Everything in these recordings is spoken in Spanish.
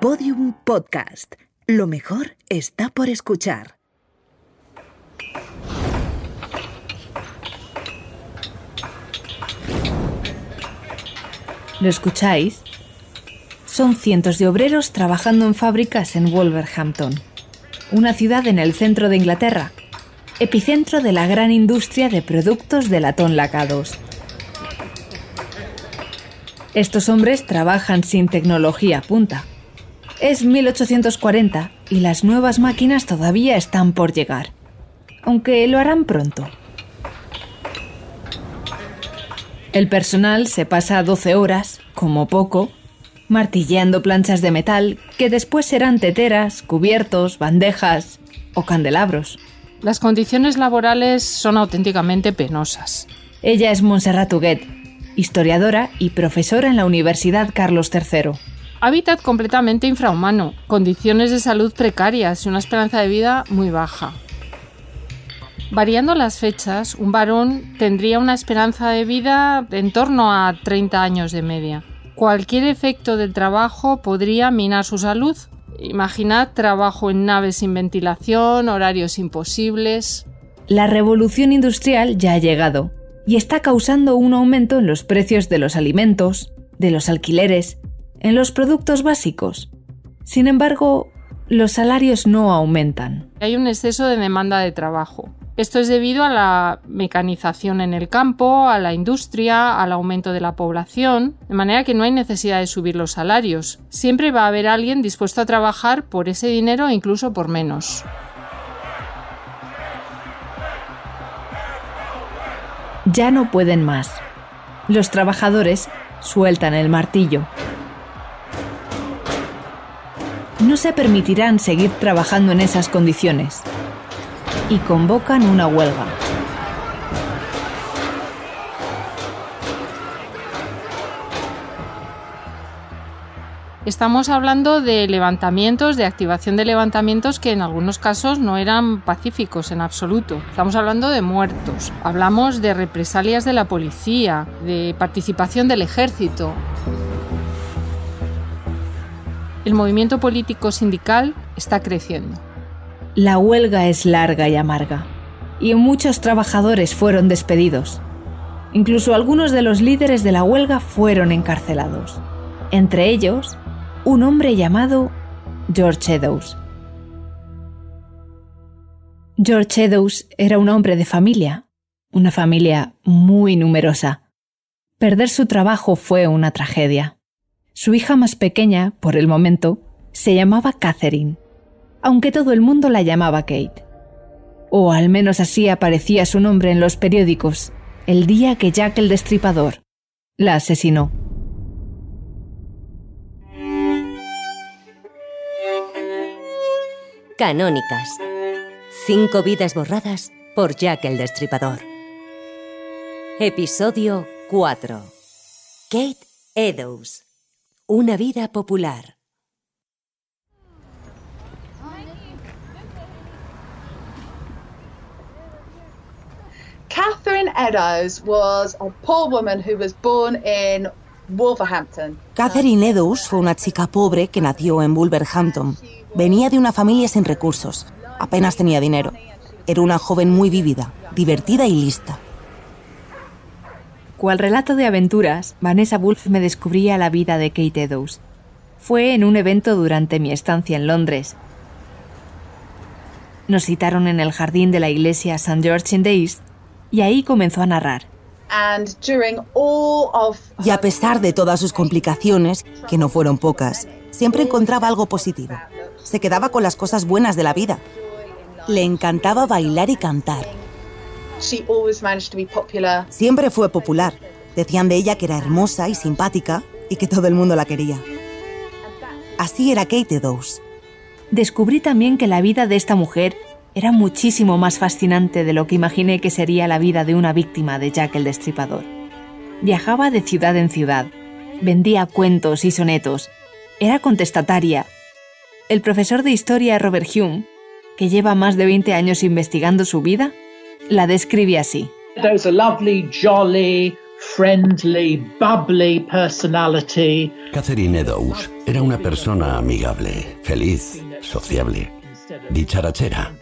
Podium Podcast. Lo mejor está por escuchar. ¿Lo escucháis? Son cientos de obreros trabajando en fábricas en Wolverhampton, una ciudad en el centro de Inglaterra, epicentro de la gran industria de productos de latón lacados. Estos hombres trabajan sin tecnología punta. Es 1840 y las nuevas máquinas todavía están por llegar, aunque lo harán pronto. El personal se pasa 12 horas, como poco, martilleando planchas de metal que después serán teteras, cubiertos, bandejas o candelabros. Las condiciones laborales son auténticamente penosas. Ella es Montserrat Huguet, historiadora y profesora en la Universidad Carlos III. Hábitat completamente infrahumano, condiciones de salud precarias y una esperanza de vida muy baja. Variando las fechas, un varón tendría una esperanza de vida en torno a 30 años de media. Cualquier efecto del trabajo podría minar su salud. Imaginad trabajo en naves sin ventilación, horarios imposibles. La revolución industrial ya ha llegado y está causando un aumento en los precios de los alimentos, de los alquileres, en los productos básicos. Sin embargo, los salarios no aumentan. Hay un exceso de demanda de trabajo. Esto es debido a la mecanización en el campo, a la industria, al aumento de la población, de manera que no hay necesidad de subir los salarios. Siempre va a haber alguien dispuesto a trabajar por ese dinero e incluso por menos. Ya no pueden más. Los trabajadores sueltan el martillo. No se permitirán seguir trabajando en esas condiciones y convocan una huelga. Estamos hablando de levantamientos, de activación de levantamientos que en algunos casos no eran pacíficos en absoluto. Estamos hablando de muertos, hablamos de represalias de la policía, de participación del ejército. El movimiento político sindical está creciendo. La huelga es larga y amarga, y muchos trabajadores fueron despedidos. Incluso algunos de los líderes de la huelga fueron encarcelados. Entre ellos, un hombre llamado George Eddowes. George Eddowes era un hombre de familia, una familia muy numerosa. Perder su trabajo fue una tragedia. Su hija más pequeña, por el momento, se llamaba Catherine, aunque todo el mundo la llamaba Kate. O al menos así aparecía su nombre en los periódicos el día que Jack el Destripador la asesinó. Canónicas. Cinco vidas borradas por Jack el Destripador. Episodio 4. Kate Eddowes. Una vida popular. Catherine Eddowes was a poor woman who was born in Wolverhampton. Catherine Eddowes fue una chica pobre que nació en Wolverhampton. Venía de una familia sin recursos. Apenas tenía dinero. Era una joven muy vívida, divertida y lista. Cual relato de aventuras, Vanessa Wolf me descubría la vida de Kate Eddowes. Fue en un evento durante mi estancia en Londres. Nos citaron en el jardín de la iglesia St. George in the East y ahí comenzó a narrar. Y a pesar de todas sus complicaciones, que no fueron pocas, siempre encontraba algo positivo. Se quedaba con las cosas buenas de la vida. Le encantaba bailar y cantar. Siempre fue popular. Decían de ella que era hermosa y simpática y que todo el mundo la quería. Así era Kate Eddowes. Descubrí también que la vida de esta mujer era muchísimo más fascinante de lo que imaginé que sería la vida de una víctima de Jack el Destripador. Viajaba de ciudad en ciudad, vendía cuentos y sonetos, era contestataria. El profesor de historia Robert Hume, que lleva más de 20 años investigando su vida, la describe así. There's a lovely, jolly, friendly, bubbly personality. Catherine Eddowes era una persona amigable, feliz, sociable, dicharachera.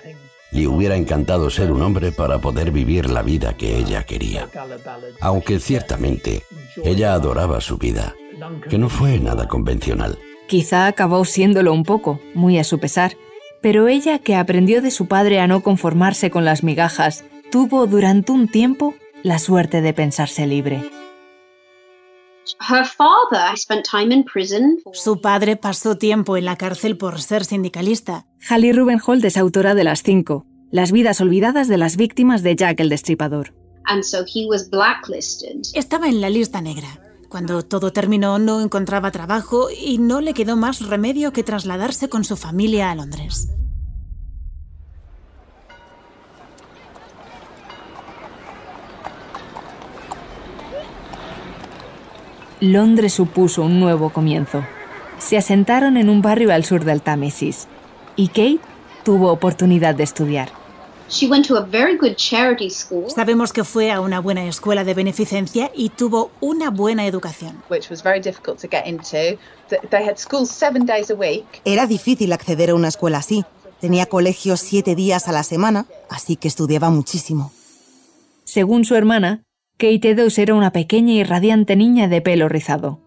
Le hubiera encantado ser un hombre para poder vivir la vida que ella quería. Aunque ciertamente ella adoraba su vida, que no fue nada convencional. Quizá acabó siéndolo un poco, muy a su pesar, pero ella que aprendió de su padre a no conformarse con las migajas, tuvo durante un tiempo la suerte de pensarse libre. Su padre pasó tiempo en la cárcel por ser sindicalista. Hallie Rubenhold es autora de Las Cinco, las vidas olvidadas de las víctimas de Jack el Destripador. Estaba en la lista negra. Cuando todo terminó no encontraba trabajo y no le quedó más remedio que trasladarse con su familia a Londres. Londres supuso un nuevo comienzo. Se asentaron en un barrio al sur del Támesis y Kate tuvo oportunidad de estudiar. Sabemos que fue a una buena escuela de beneficencia y tuvo una buena educación. Era difícil acceder a una escuela así. Tenía colegios siete días a la semana, así que estudiaba muchísimo. Según su hermana, Kate Eddowes era una pequeña y radiante niña de pelo rizado.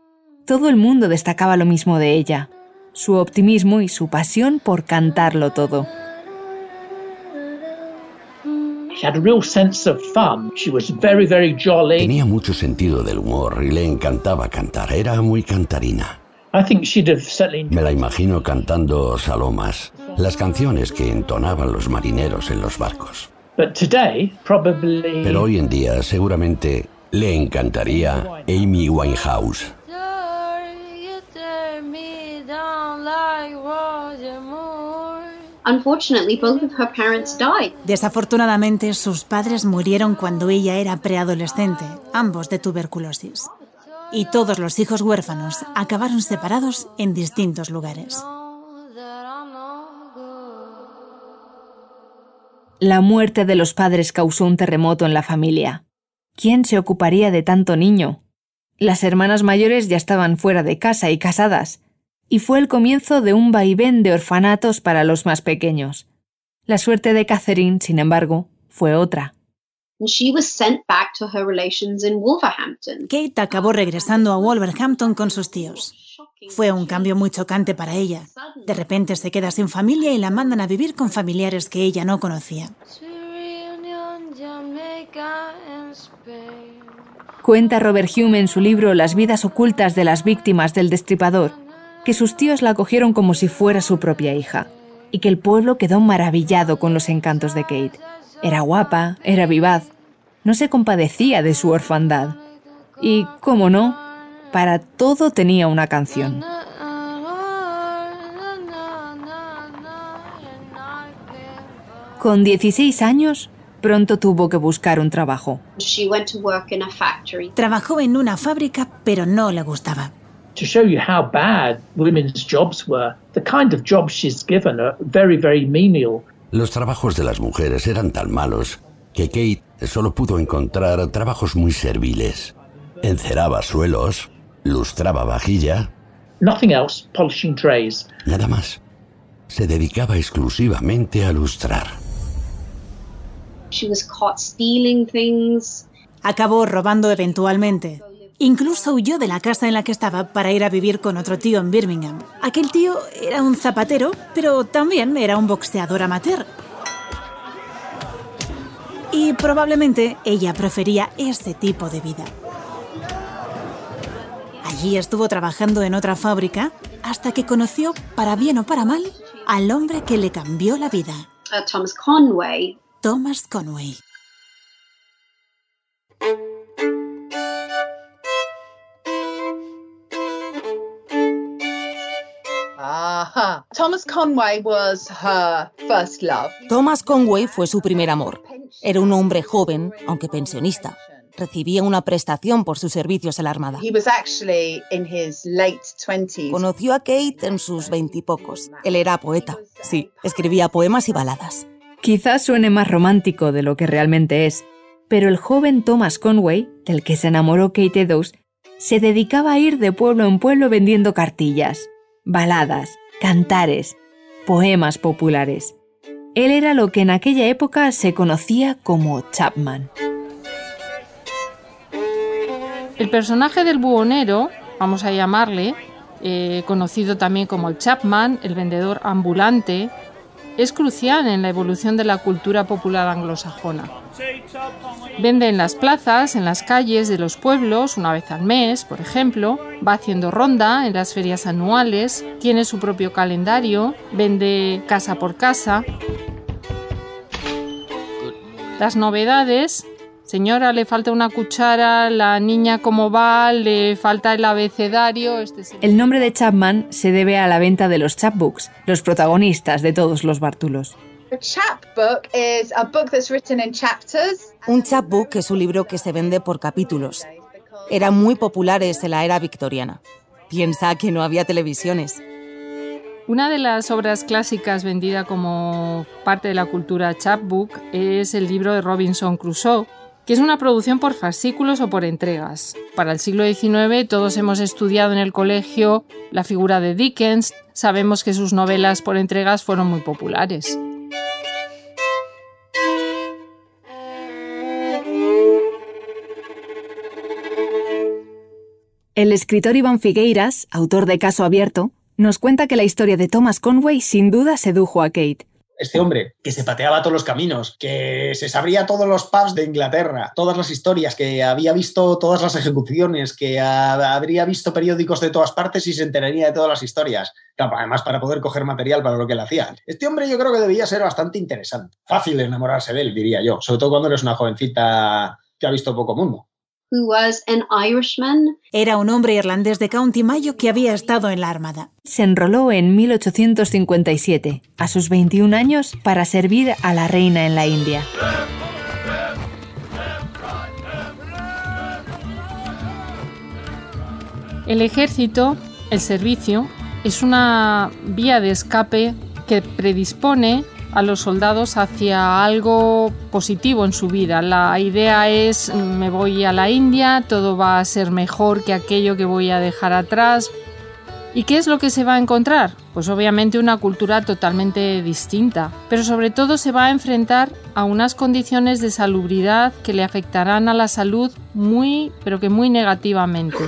Todo el mundo destacaba lo mismo de ella, su optimismo y su pasión por cantarlo todo. Tenía mucho sentido del humor y le encantaba cantar. Era muy cantarina. Me la imagino cantando salomas, las canciones que entonaban los marineros en los barcos. Pero hoy en día seguramente le encantaría Amy Winehouse. Desafortunadamente, sus padres murieron cuando ella era preadolescente, ambos de tuberculosis. Y todos los hijos huérfanos acabaron separados en distintos lugares. La muerte de los padres causó un terremoto en la familia. ¿Quién se ocuparía de tanto niño? Las hermanas mayores ya estaban fuera de casa y casadas, y fue el comienzo de un vaivén de orfanatos para los más pequeños. La suerte de Catherine, sin embargo, fue otra. Kate acabó regresando a Wolverhampton con sus tíos. Fue un cambio muy chocante para ella. De repente se queda sin familia y la mandan a vivir con familiares que ella no conocía. Cuenta Robert Hume en su libro Las vidas ocultas de las víctimas del destripador que sus tíos la acogieron como si fuera su propia hija y que el pueblo quedó maravillado con los encantos de Kate. Era guapa, era vivaz, no se compadecía de su orfandad. Y, cómo no, para todo tenía una canción. Con 16 años, pronto tuvo que buscar un trabajo. Trabajó en una fábrica, pero no le gustaba. To show you how bad women's jobs were, the kind of jobs she's given are very, very menial. Los trabajos de las mujeres eran tan malos que Kate solo pudo encontrar trabajos muy serviles. Enceraba suelos, lustraba vajilla. Nothing else, polishing trays. Nada más. Se dedicaba exclusivamente a lustrar. She was caught stealing things. Acabó robando eventualmente. Incluso huyó de la casa en la que estaba para ir a vivir con otro tío en Birmingham. Aquel tío era un zapatero, pero también era un boxeador amateur. Y probablemente ella prefería ese tipo de vida. Allí estuvo trabajando en otra fábrica hasta que conoció, para bien o para mal, al hombre que le cambió la vida. Thomas Conway. Thomas Conway. Thomas Conway was her first love. Thomas Conway fue su primer amor. Era un hombre joven, aunque pensionista. Recibía una prestación por sus servicios en la Armada. He was actually in his late 20s. Conoció a Kate en sus veintipocos. Él era poeta. Sí, escribía poemas y baladas. Quizás suene más romántico de lo que realmente es, Pero el joven Thomas Conway, del que se enamoró Kate Eddowes, se dedicaba a ir de pueblo en pueblo vendiendo cartillas, baladas, cantares, poemas populares. Él era lo que en aquella época se conocía como Chapman. El personaje del buhonero, vamos a llamarle, eh, conocido también como el Chapman, el vendedor ambulante, es crucial en la evolución de la cultura popular anglosajona. Vende en las plazas, en las calles de los pueblos, una vez al mes, por ejemplo, va haciendo ronda en las ferias anuales, tiene su propio calendario, vende casa por casa. Las novedades Señora, le falta una cuchara, la niña cómo va, le falta el abecedario. Este el nombre de Chapman se debe a la venta de los chapbooks, los protagonistas de todos los bártulos. Un chapbook es un libro que se vende por capítulos. Eran muy populares en la era victoriana. Piensa que no había televisiones. Una de las obras clásicas vendida como parte de la cultura chapbook es el libro de Robinson Crusoe, que es una producción por fascículos o por entregas. Para el siglo XIX todos hemos estudiado en el colegio la figura de Dickens, sabemos que sus novelas por entregas fueron muy populares. El escritor Iván Figueiras, autor de Caso Abierto, nos cuenta que la historia de Thomas Conway sin duda sedujo a Kate este hombre que se pateaba todos los caminos, que se sabría todos los pubs de Inglaterra, todas las historias, que había visto todas las ejecuciones, que habría visto periódicos de todas partes y se enteraría de todas las historias. además, para poder coger material para lo que él hacía. Este hombre yo creo que debía ser bastante interesante. Fácil enamorarse de él, diría yo, sobre todo cuando eres una jovencita que ha visto poco mundo. Era un hombre irlandés de County Mayo que había estado en la Armada. Se enroló en 1857, a sus 21 años, para servir a la reina en la India. El ejército, el servicio, es una vía de escape que predispone a los soldados hacia algo positivo en su vida. La idea es me voy a la India, todo va a ser mejor que aquello que voy a dejar atrás. ¿Y qué es lo que se va a encontrar? Pues obviamente una cultura totalmente distinta, pero sobre todo se va a enfrentar a unas condiciones de salubridad que le afectarán a la salud muy, pero que muy negativamente.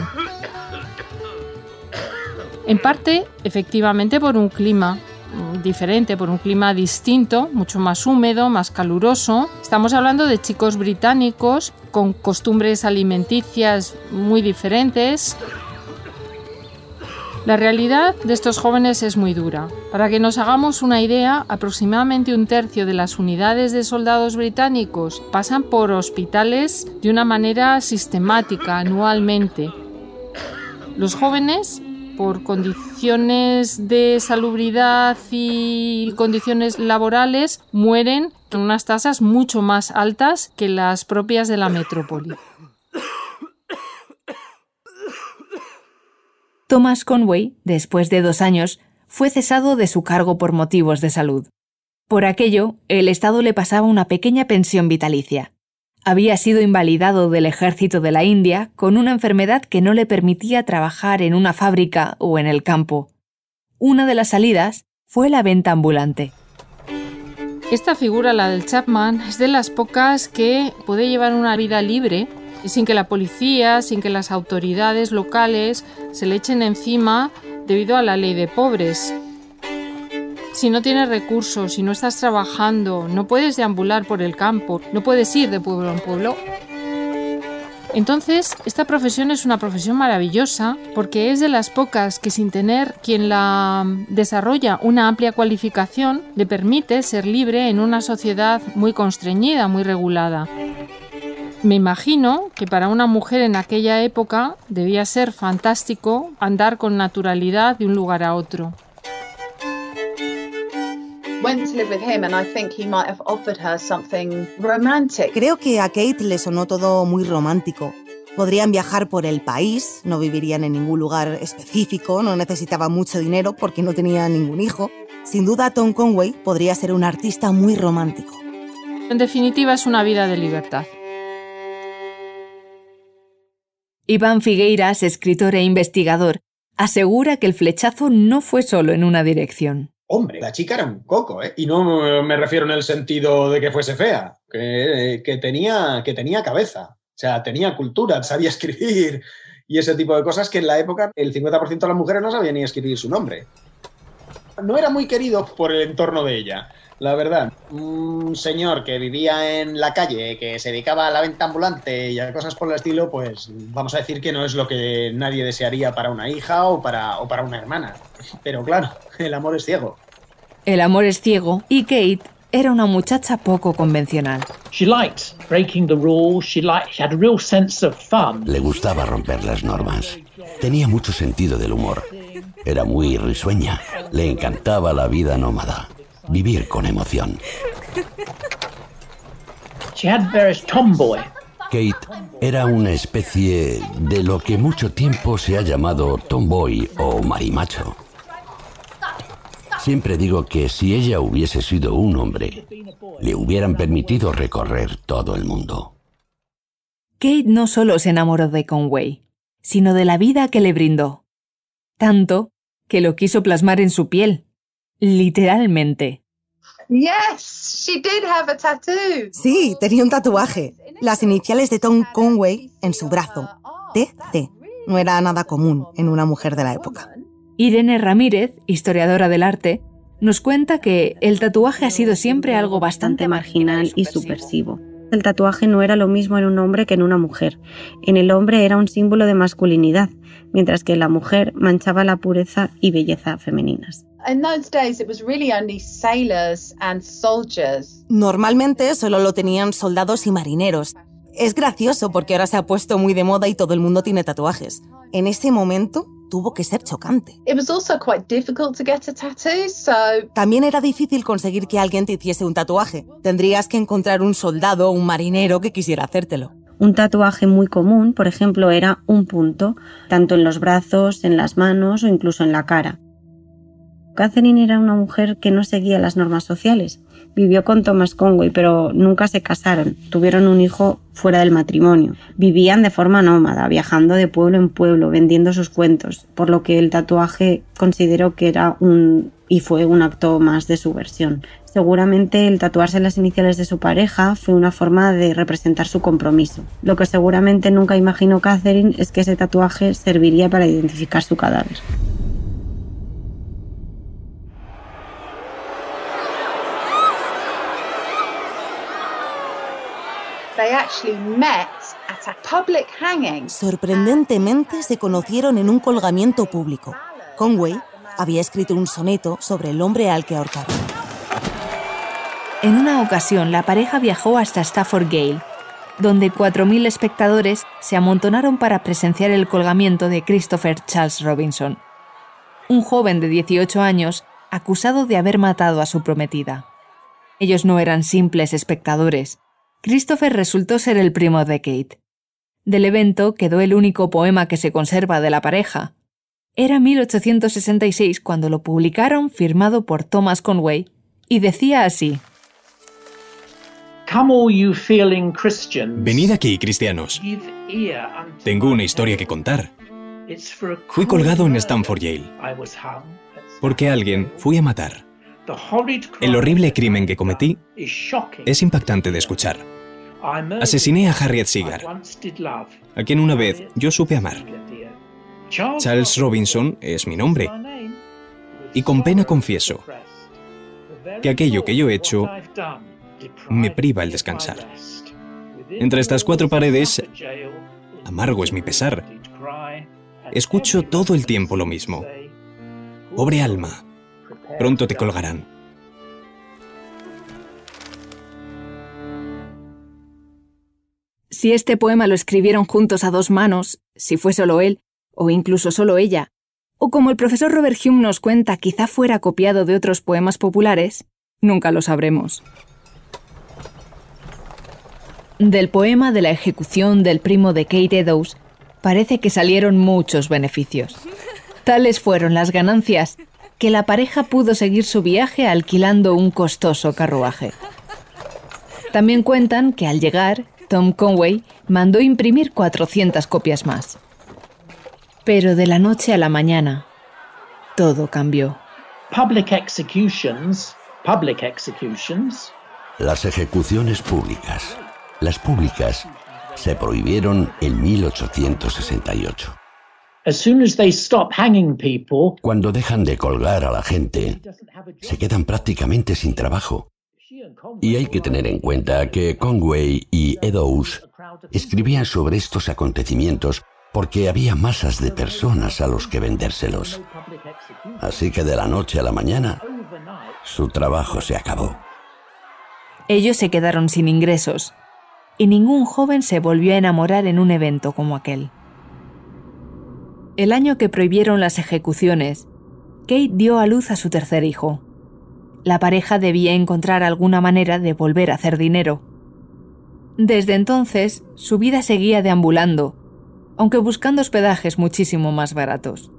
En parte, efectivamente, por un clima diferente, por un clima distinto, mucho más húmedo, más caluroso. Estamos hablando de chicos británicos con costumbres alimenticias muy diferentes. La realidad de estos jóvenes es muy dura. Para que nos hagamos una idea, aproximadamente un tercio de las unidades de soldados británicos pasan por hospitales de una manera sistemática anualmente. Los jóvenes por condiciones de salubridad y condiciones laborales mueren en unas tasas mucho más altas que las propias de la metrópoli. Thomas Conway, después de dos años, fue cesado de su cargo por motivos de salud. Por aquello, el Estado le pasaba una pequeña pensión vitalicia. Había sido invalidado del ejército de la India con una enfermedad que no le permitía trabajar en una fábrica o en el campo. Una de las salidas fue la venta ambulante. Esta figura, la del Chapman, es de las pocas que puede llevar una vida libre sin que la policía, sin que las autoridades locales se le echen encima debido a la ley de pobres. Si no tienes recursos, si no estás trabajando, no puedes deambular por el campo, no puedes ir de pueblo en pueblo. Entonces, esta profesión es una profesión maravillosa porque es de las pocas que sin tener quien la desarrolla una amplia cualificación le permite ser libre en una sociedad muy constreñida, muy regulada. Me imagino que para una mujer en aquella época debía ser fantástico andar con naturalidad de un lugar a otro. Creo que a Kate le sonó todo muy romántico. Podrían viajar por el país, no vivirían en ningún lugar específico, no necesitaba mucho dinero porque no tenía ningún hijo. Sin duda, Tom Conway podría ser un artista muy romántico. En definitiva, es una vida de libertad. Iván Figueiras, escritor e investigador, asegura que el flechazo no fue solo en una dirección. Hombre, la chica era un coco, ¿eh? Y no me refiero en el sentido de que fuese fea, que, tenía, que tenía cabeza, o sea, tenía cultura, sabía escribir y ese tipo de cosas que en la época el 50% de las mujeres no sabían ni escribir su nombre. No era muy querido por el entorno de ella la verdad. Un señor que vivía en la calle, que se dedicaba a la venta ambulante y a cosas por el estilo, pues vamos a decir que no es lo que nadie desearía para una hija o para, o para una hermana. Pero claro, el amor es ciego. El amor es ciego y Kate era una muchacha poco convencional. Le gustaba romper las normas. Tenía mucho sentido del humor. Era muy risueña. Le encantaba la vida nómada vivir con emoción. Kate era una especie de lo que mucho tiempo se ha llamado tomboy o marimacho. Siempre digo que si ella hubiese sido un hombre, le hubieran permitido recorrer todo el mundo. Kate no solo se enamoró de Conway, sino de la vida que le brindó. Tanto que lo quiso plasmar en su piel, literalmente. Yes, she did have a tattoo. Sí, tenía un tatuaje. Las iniciales de Tom Conway en su brazo. TC. No era nada común en una mujer de la época. Irene Ramírez, historiadora del arte, nos cuenta que el tatuaje ha sido siempre algo bastante marginal y subversivo. El tatuaje no era lo mismo en un hombre que en una mujer. En el hombre era un símbolo de masculinidad, mientras que en la mujer manchaba la pureza y belleza femeninas. Normalmente solo lo tenían soldados y marineros. Es gracioso porque ahora se ha puesto muy de moda y todo el mundo tiene tatuajes. En ese momento tuvo que ser chocante. También era difícil conseguir que alguien te hiciese un tatuaje. Tendrías que encontrar un soldado o un marinero que quisiera hacértelo. Un tatuaje muy común, por ejemplo, era un punto, tanto en los brazos, en las manos o incluso en la cara. Catherine era una mujer que no seguía las normas sociales. Vivió con Thomas Conway, pero nunca se casaron. Tuvieron un hijo fuera del matrimonio. Vivían de forma nómada, viajando de pueblo en pueblo, vendiendo sus cuentos, por lo que el tatuaje consideró que era un y fue un acto más de subversión. Seguramente el tatuarse las iniciales de su pareja fue una forma de representar su compromiso. Lo que seguramente nunca imaginó Catherine es que ese tatuaje serviría para identificar su cadáver. Sorprendentemente se conocieron en un colgamiento público. Conway había escrito un soneto sobre el hombre al que ahorcaron. En una ocasión, la pareja viajó hasta Stafford Gale, donde 4.000 espectadores se amontonaron para presenciar el colgamiento de Christopher Charles Robinson, un joven de 18 años acusado de haber matado a su prometida. Ellos no eran simples espectadores, Christopher resultó ser el primo de Kate. Del evento quedó el único poema que se conserva de la pareja. Era 1866 cuando lo publicaron firmado por Thomas Conway y decía así. Venid aquí, cristianos. Tengo una historia que contar. Fui colgado en Stanford Yale porque alguien fui a matar. El horrible crimen que cometí es impactante de escuchar. Asesiné a Harriet Seeger, a quien una vez yo supe amar. Charles Robinson es mi nombre. Y con pena confieso que aquello que yo he hecho me priva el descansar. Entre estas cuatro paredes, amargo es mi pesar. Escucho todo el tiempo lo mismo. Pobre alma, pronto te colgarán. Si este poema lo escribieron juntos a dos manos, si fue solo él, o incluso solo ella, o como el profesor Robert Hume nos cuenta, quizá fuera copiado de otros poemas populares, nunca lo sabremos. Del poema de la ejecución del primo de Kate Eddowes parece que salieron muchos beneficios. Tales fueron las ganancias que la pareja pudo seguir su viaje alquilando un costoso carruaje. También cuentan que al llegar, Tom Conway mandó imprimir 400 copias más. Pero de la noche a la mañana, todo cambió. Public executions, public executions. Las ejecuciones públicas. Las públicas se prohibieron en 1868. Cuando dejan de colgar a la gente, se quedan prácticamente sin trabajo. Y hay que tener en cuenta que Conway y Eddowes escribían sobre estos acontecimientos porque había masas de personas a los que vendérselos. Así que de la noche a la mañana, su trabajo se acabó. Ellos se quedaron sin ingresos y ningún joven se volvió a enamorar en un evento como aquel. El año que prohibieron las ejecuciones, Kate dio a luz a su tercer hijo. La pareja debía encontrar alguna manera de volver a hacer dinero. Desde entonces, su vida seguía deambulando, aunque buscando hospedajes muchísimo más baratos.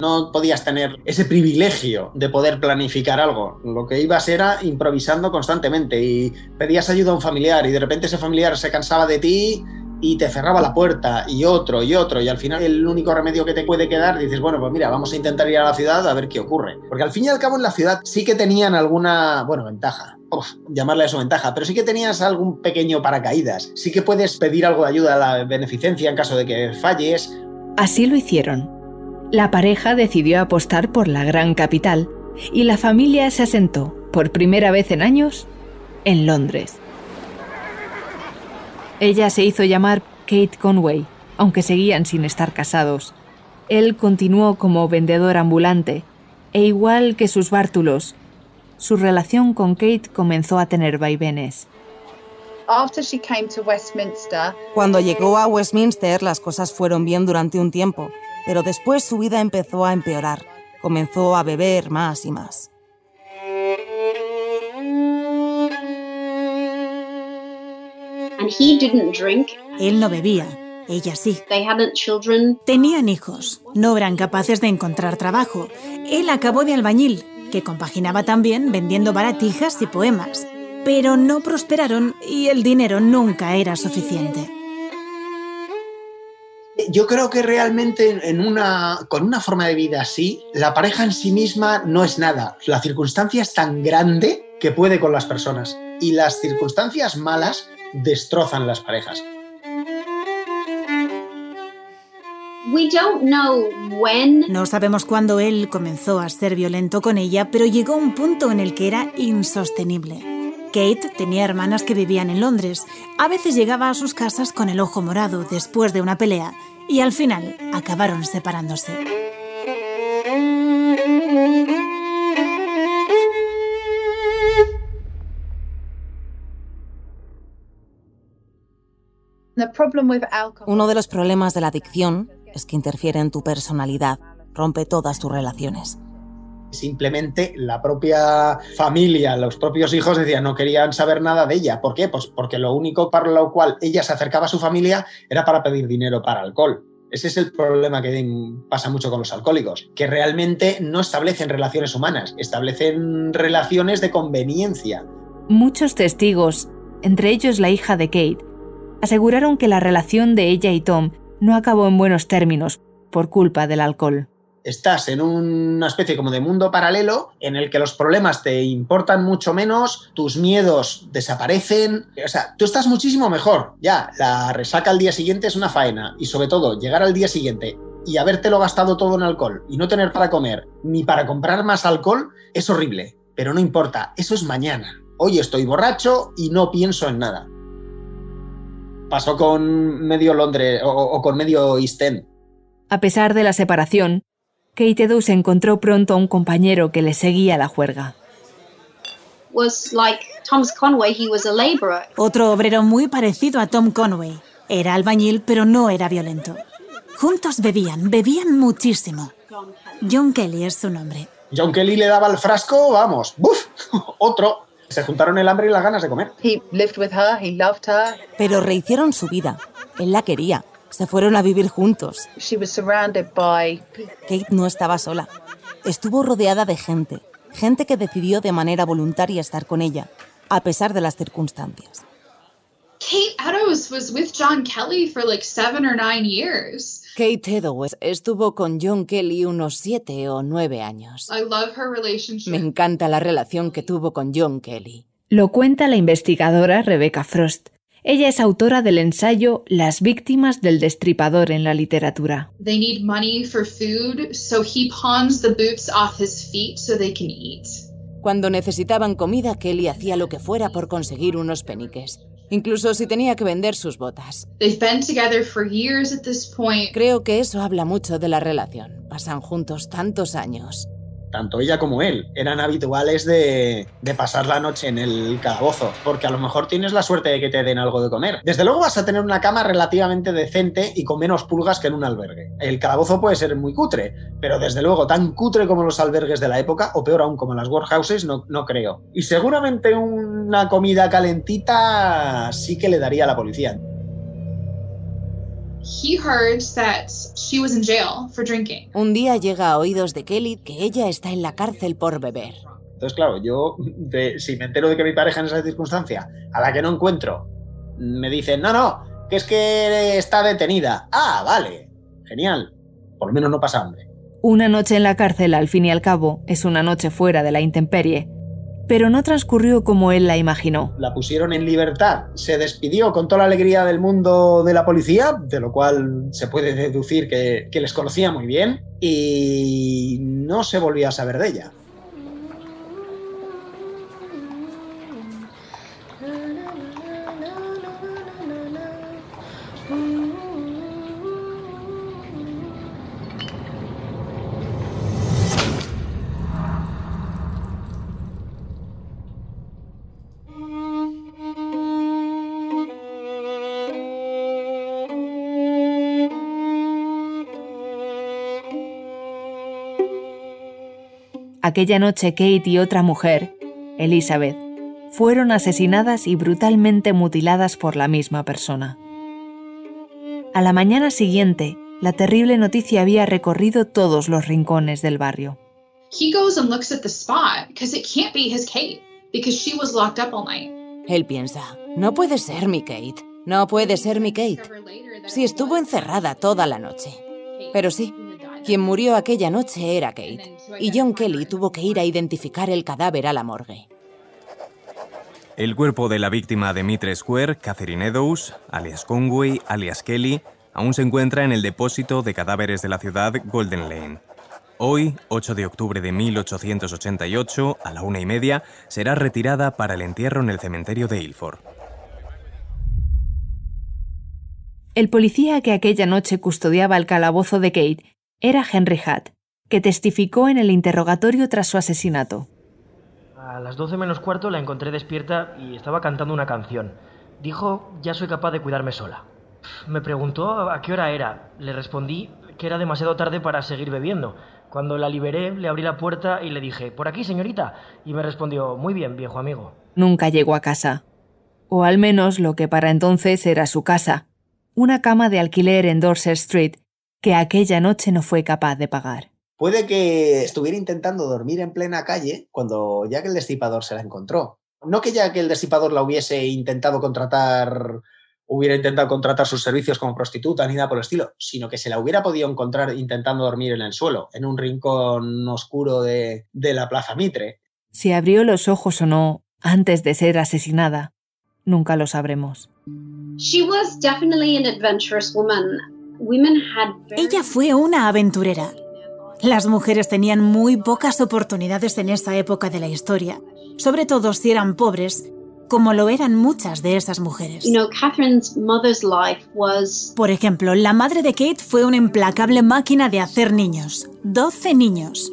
No podías tener ese privilegio de poder planificar algo. Lo que ibas era improvisando constantemente y pedías ayuda a un familiar y de repente ese familiar se cansaba de ti y te cerraba la puerta y otro y otro y al final el único remedio que te puede quedar dices bueno pues mira vamos a intentar ir a la ciudad a ver qué ocurre porque al fin y al cabo en la ciudad sí que tenían alguna bueno ventaja Uf, llamarle eso ventaja pero sí que tenías algún pequeño paracaídas sí que puedes pedir algo de ayuda a la beneficencia en caso de que falles Así lo hicieron. La pareja decidió apostar por la gran capital y la familia se asentó, por primera vez en años, en Londres. Ella se hizo llamar Kate Conway, aunque seguían sin estar casados. Él continuó como vendedor ambulante, e igual que sus bártulos, su relación con Kate comenzó a tener vaivenes. After she came to Westminster, Cuando llegó a Westminster las cosas fueron bien durante un tiempo, pero después su vida empezó a empeorar. Comenzó a beber más y más. And he didn't drink. Él no bebía, ella sí. They hadn't children. Tenían hijos, no eran capaces de encontrar trabajo. Él acabó de albañil, que compaginaba también vendiendo baratijas y poemas. Pero no prosperaron y el dinero nunca era suficiente. yo creo que realmente en una, con una forma de vida así, la pareja en sí misma no es nada. La circunstancia es tan grande que puede con las personas. Y las circunstancias malas destrozan las parejas. We don't know when. No sabemos cuándo él comenzó a ser violento con ella, pero llegó un punto en el que era insostenible. Kate tenía hermanas que vivían en Londres. A veces llegaba a sus casas con el ojo morado después de una pelea y al final acabaron separándose. Uno de los problemas de la adicción es que interfiere en tu personalidad, rompe todas tus relaciones. Simplemente la propia familia, los propios hijos decían no querían saber nada de ella. ¿Por qué? Pues porque lo único para lo cual ella se acercaba a su familia era para pedir dinero para alcohol. Ese es el problema que pasa mucho con los alcohólicos, que realmente no establecen relaciones humanas, establecen relaciones de conveniencia. Muchos testigos, entre ellos la hija de Kate, aseguraron que la relación de ella y Tom no acabó en buenos términos por culpa del alcohol. Estás en una especie como de mundo paralelo en el que los problemas te importan mucho menos, tus miedos desaparecen, o sea, tú estás muchísimo mejor. Ya, la resaca al día siguiente es una faena y sobre todo llegar al día siguiente y habértelo gastado todo en alcohol y no tener para comer ni para comprar más alcohol es horrible, pero no importa, eso es mañana. Hoy estoy borracho y no pienso en nada. Pasó con medio Londres o, o con medio East End. A pesar de la separación, Kate Eddowes encontró pronto a un compañero que le seguía la juerga. Was like Thomas Conway, he was a laborer. Otro obrero muy parecido a Tom Conway. Era albañil, pero no era violento. Juntos bebían, bebían muchísimo. John Kelly es su nombre. John Kelly le daba el frasco, vamos, ¡buf! Otro. Se juntaron el hambre y las ganas de comer. He lived with her, he loved her. Pero rehicieron su vida. Él la quería. Se fueron a vivir juntos. She was surrounded by Kate no estaba sola. Estuvo rodeada de gente. Gente que decidió de manera voluntaria estar con ella, a pesar de las circunstancias. Kate Eddowes was with John Kelly for like seven or nine years. Kate Eddowes estuvo con John Kelly unos siete o nueve años. I love her relationship. Me encanta la relación que tuvo con John Kelly. Lo cuenta la investigadora Rebecca Frost. Ella es autora del ensayo Las víctimas del destripador en la literatura. They need money for food, so he pawns the boots off his feet so they can eat. Cuando necesitaban comida, Kelly hacía lo que fuera por conseguir unos peniques, incluso si tenía que vender sus botas. Creo que eso habla mucho de la relación. Pasan juntos tantos años tanto ella como él, eran habituales de, pasar la noche en el calabozo, porque a lo mejor tienes la suerte de que te den algo de comer. Desde luego vas a tener una cama relativamente decente y con menos pulgas que en un albergue. El calabozo puede ser muy cutre, pero desde luego tan cutre como los albergues de la época, o peor aún como las workhouses, no, no creo. Y seguramente una comida calentita sí que le daría a la policía Un día llega a oídos de Kelly que ella está en la cárcel por beber. Entonces, claro, yo, si me entero de que mi pareja en esa circunstancia, a la que no encuentro, me dicen, no, no, que es que está detenida. Ah, vale, genial. Por lo menos no pasa hambre. Una noche en la cárcel, al fin y al cabo, es una noche fuera de la intemperie pero no transcurrió como él la imaginó. La pusieron en libertad, se despidió con toda la alegría del mundo de la policía, de lo cual se puede deducir que, les conocía muy bien, y no se volvió a saber de ella. Aquella noche Kate y otra mujer, Elizabeth, fueron asesinadas y brutalmente mutiladas por la misma persona. A la mañana siguiente, la terrible noticia había recorrido todos los rincones del barrio. Él piensa, no puede ser mi Kate, no puede ser mi Kate. Si estuvo encerrada toda la noche. Pero sí, quien murió aquella noche era Kate, y John Kelly tuvo que ir a identificar el cadáver a la morgue. El cuerpo de la víctima de Mitre Square, Catherine Eddowes, alias Conway, alias Kelly, aún se encuentra en el depósito de cadáveres de la ciudad Golden Lane. Hoy, 8 de octubre de 1888, a la una y media, será retirada para el entierro en el cementerio de Ilford. El policía que aquella noche custodiaba el calabozo de Kate era Henry Hatt, que testificó en el interrogatorio tras su asesinato. A las 12 menos cuarto la encontré despierta y estaba cantando una canción. Dijo, ya soy capaz de cuidarme sola. Me preguntó a qué hora era. Le respondí que era demasiado tarde para seguir bebiendo. Cuando la liberé, le abrí la puerta y le dije, por aquí, señorita. Y me respondió, muy bien, viejo amigo. Nunca llegó a casa. O al menos lo que para entonces era su casa. Una cama de alquiler en Dorset Street, que aquella noche no fue capaz de pagar. Puede que estuviera intentando dormir en plena calle cuando ya que el Destripador se la encontró. No que ya que el Destripador la hubiese intentado contratar, hubiera intentado contratar sus servicios como prostituta ni nada por el estilo, sino que se la hubiera podido encontrar intentando dormir en el suelo, en un rincón oscuro de, de la Plaza Mitre. Si abrió los ojos o no antes de ser asesinada, nunca lo sabremos. She was definitely an adventurous woman. Ella fue una aventurera. Las mujeres tenían muy pocas oportunidades en esa época de la historia, sobre todo si eran pobres, como lo eran muchas de esas mujeres. Por ejemplo, la madre de Kate fue una implacable máquina de hacer niños, 12 niños.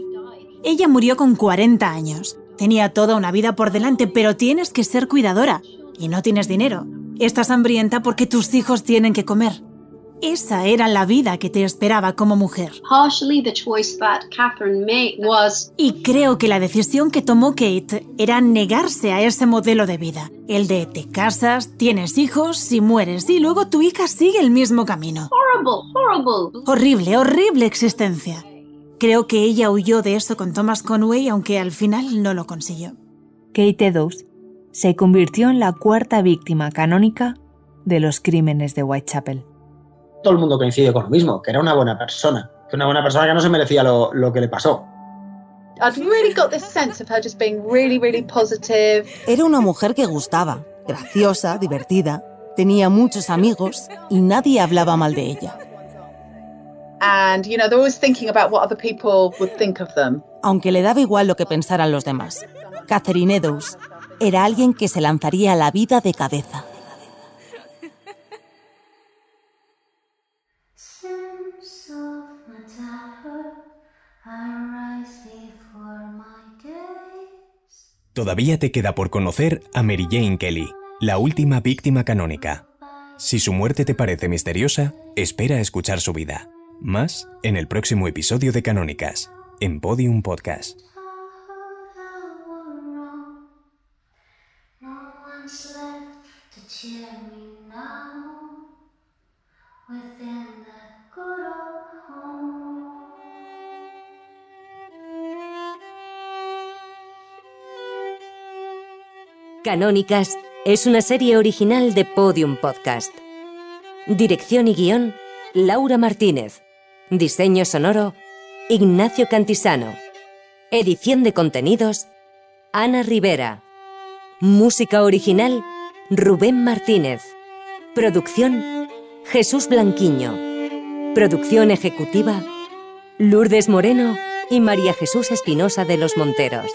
Ella murió con 40 años. Tenía toda una vida por delante, pero tienes que ser cuidadora y no tienes dinero. Estás hambrienta porque tus hijos tienen que comer. Esa era la vida que te esperaba como mujer. Y creo que la decisión que tomó Kate era negarse a ese modelo de vida. El de te casas, tienes hijos y mueres y luego tu hija sigue el mismo camino. Horrible, horrible existencia. Creo que ella huyó de eso con Thomas Conway, aunque al final no lo consiguió. Kate Eddowes se convirtió en la cuarta víctima canónica de los crímenes de Whitechapel. Todo el mundo coincide con lo mismo, que era una buena persona, que una buena persona que no se merecía lo, lo que le pasó. Era una mujer que gustaba, graciosa, divertida, tenía muchos amigos y nadie hablaba mal de ella. Aunque le daba igual lo que pensaran los demás. Catherine Eddowes era alguien que se lanzaría a la vida de cabeza. Todavía te queda por conocer a Mary Jane Kelly, la última víctima canónica. Si su muerte te parece misteriosa, espera a escuchar su vida. Más en el próximo episodio de Canónicas, en Podium Podcast. Canónicas es una serie original de Podium Podcast. Dirección y guion, Laura Martínez. Diseño sonoro, Ignacio Cantisano. Edición de contenidos, Ana Rivera. Música original, Rubén Martínez. Producción, Jesús Blanquiño. Producción ejecutiva, Lourdes Moreno y María Jesús Espinosa de los Monteros.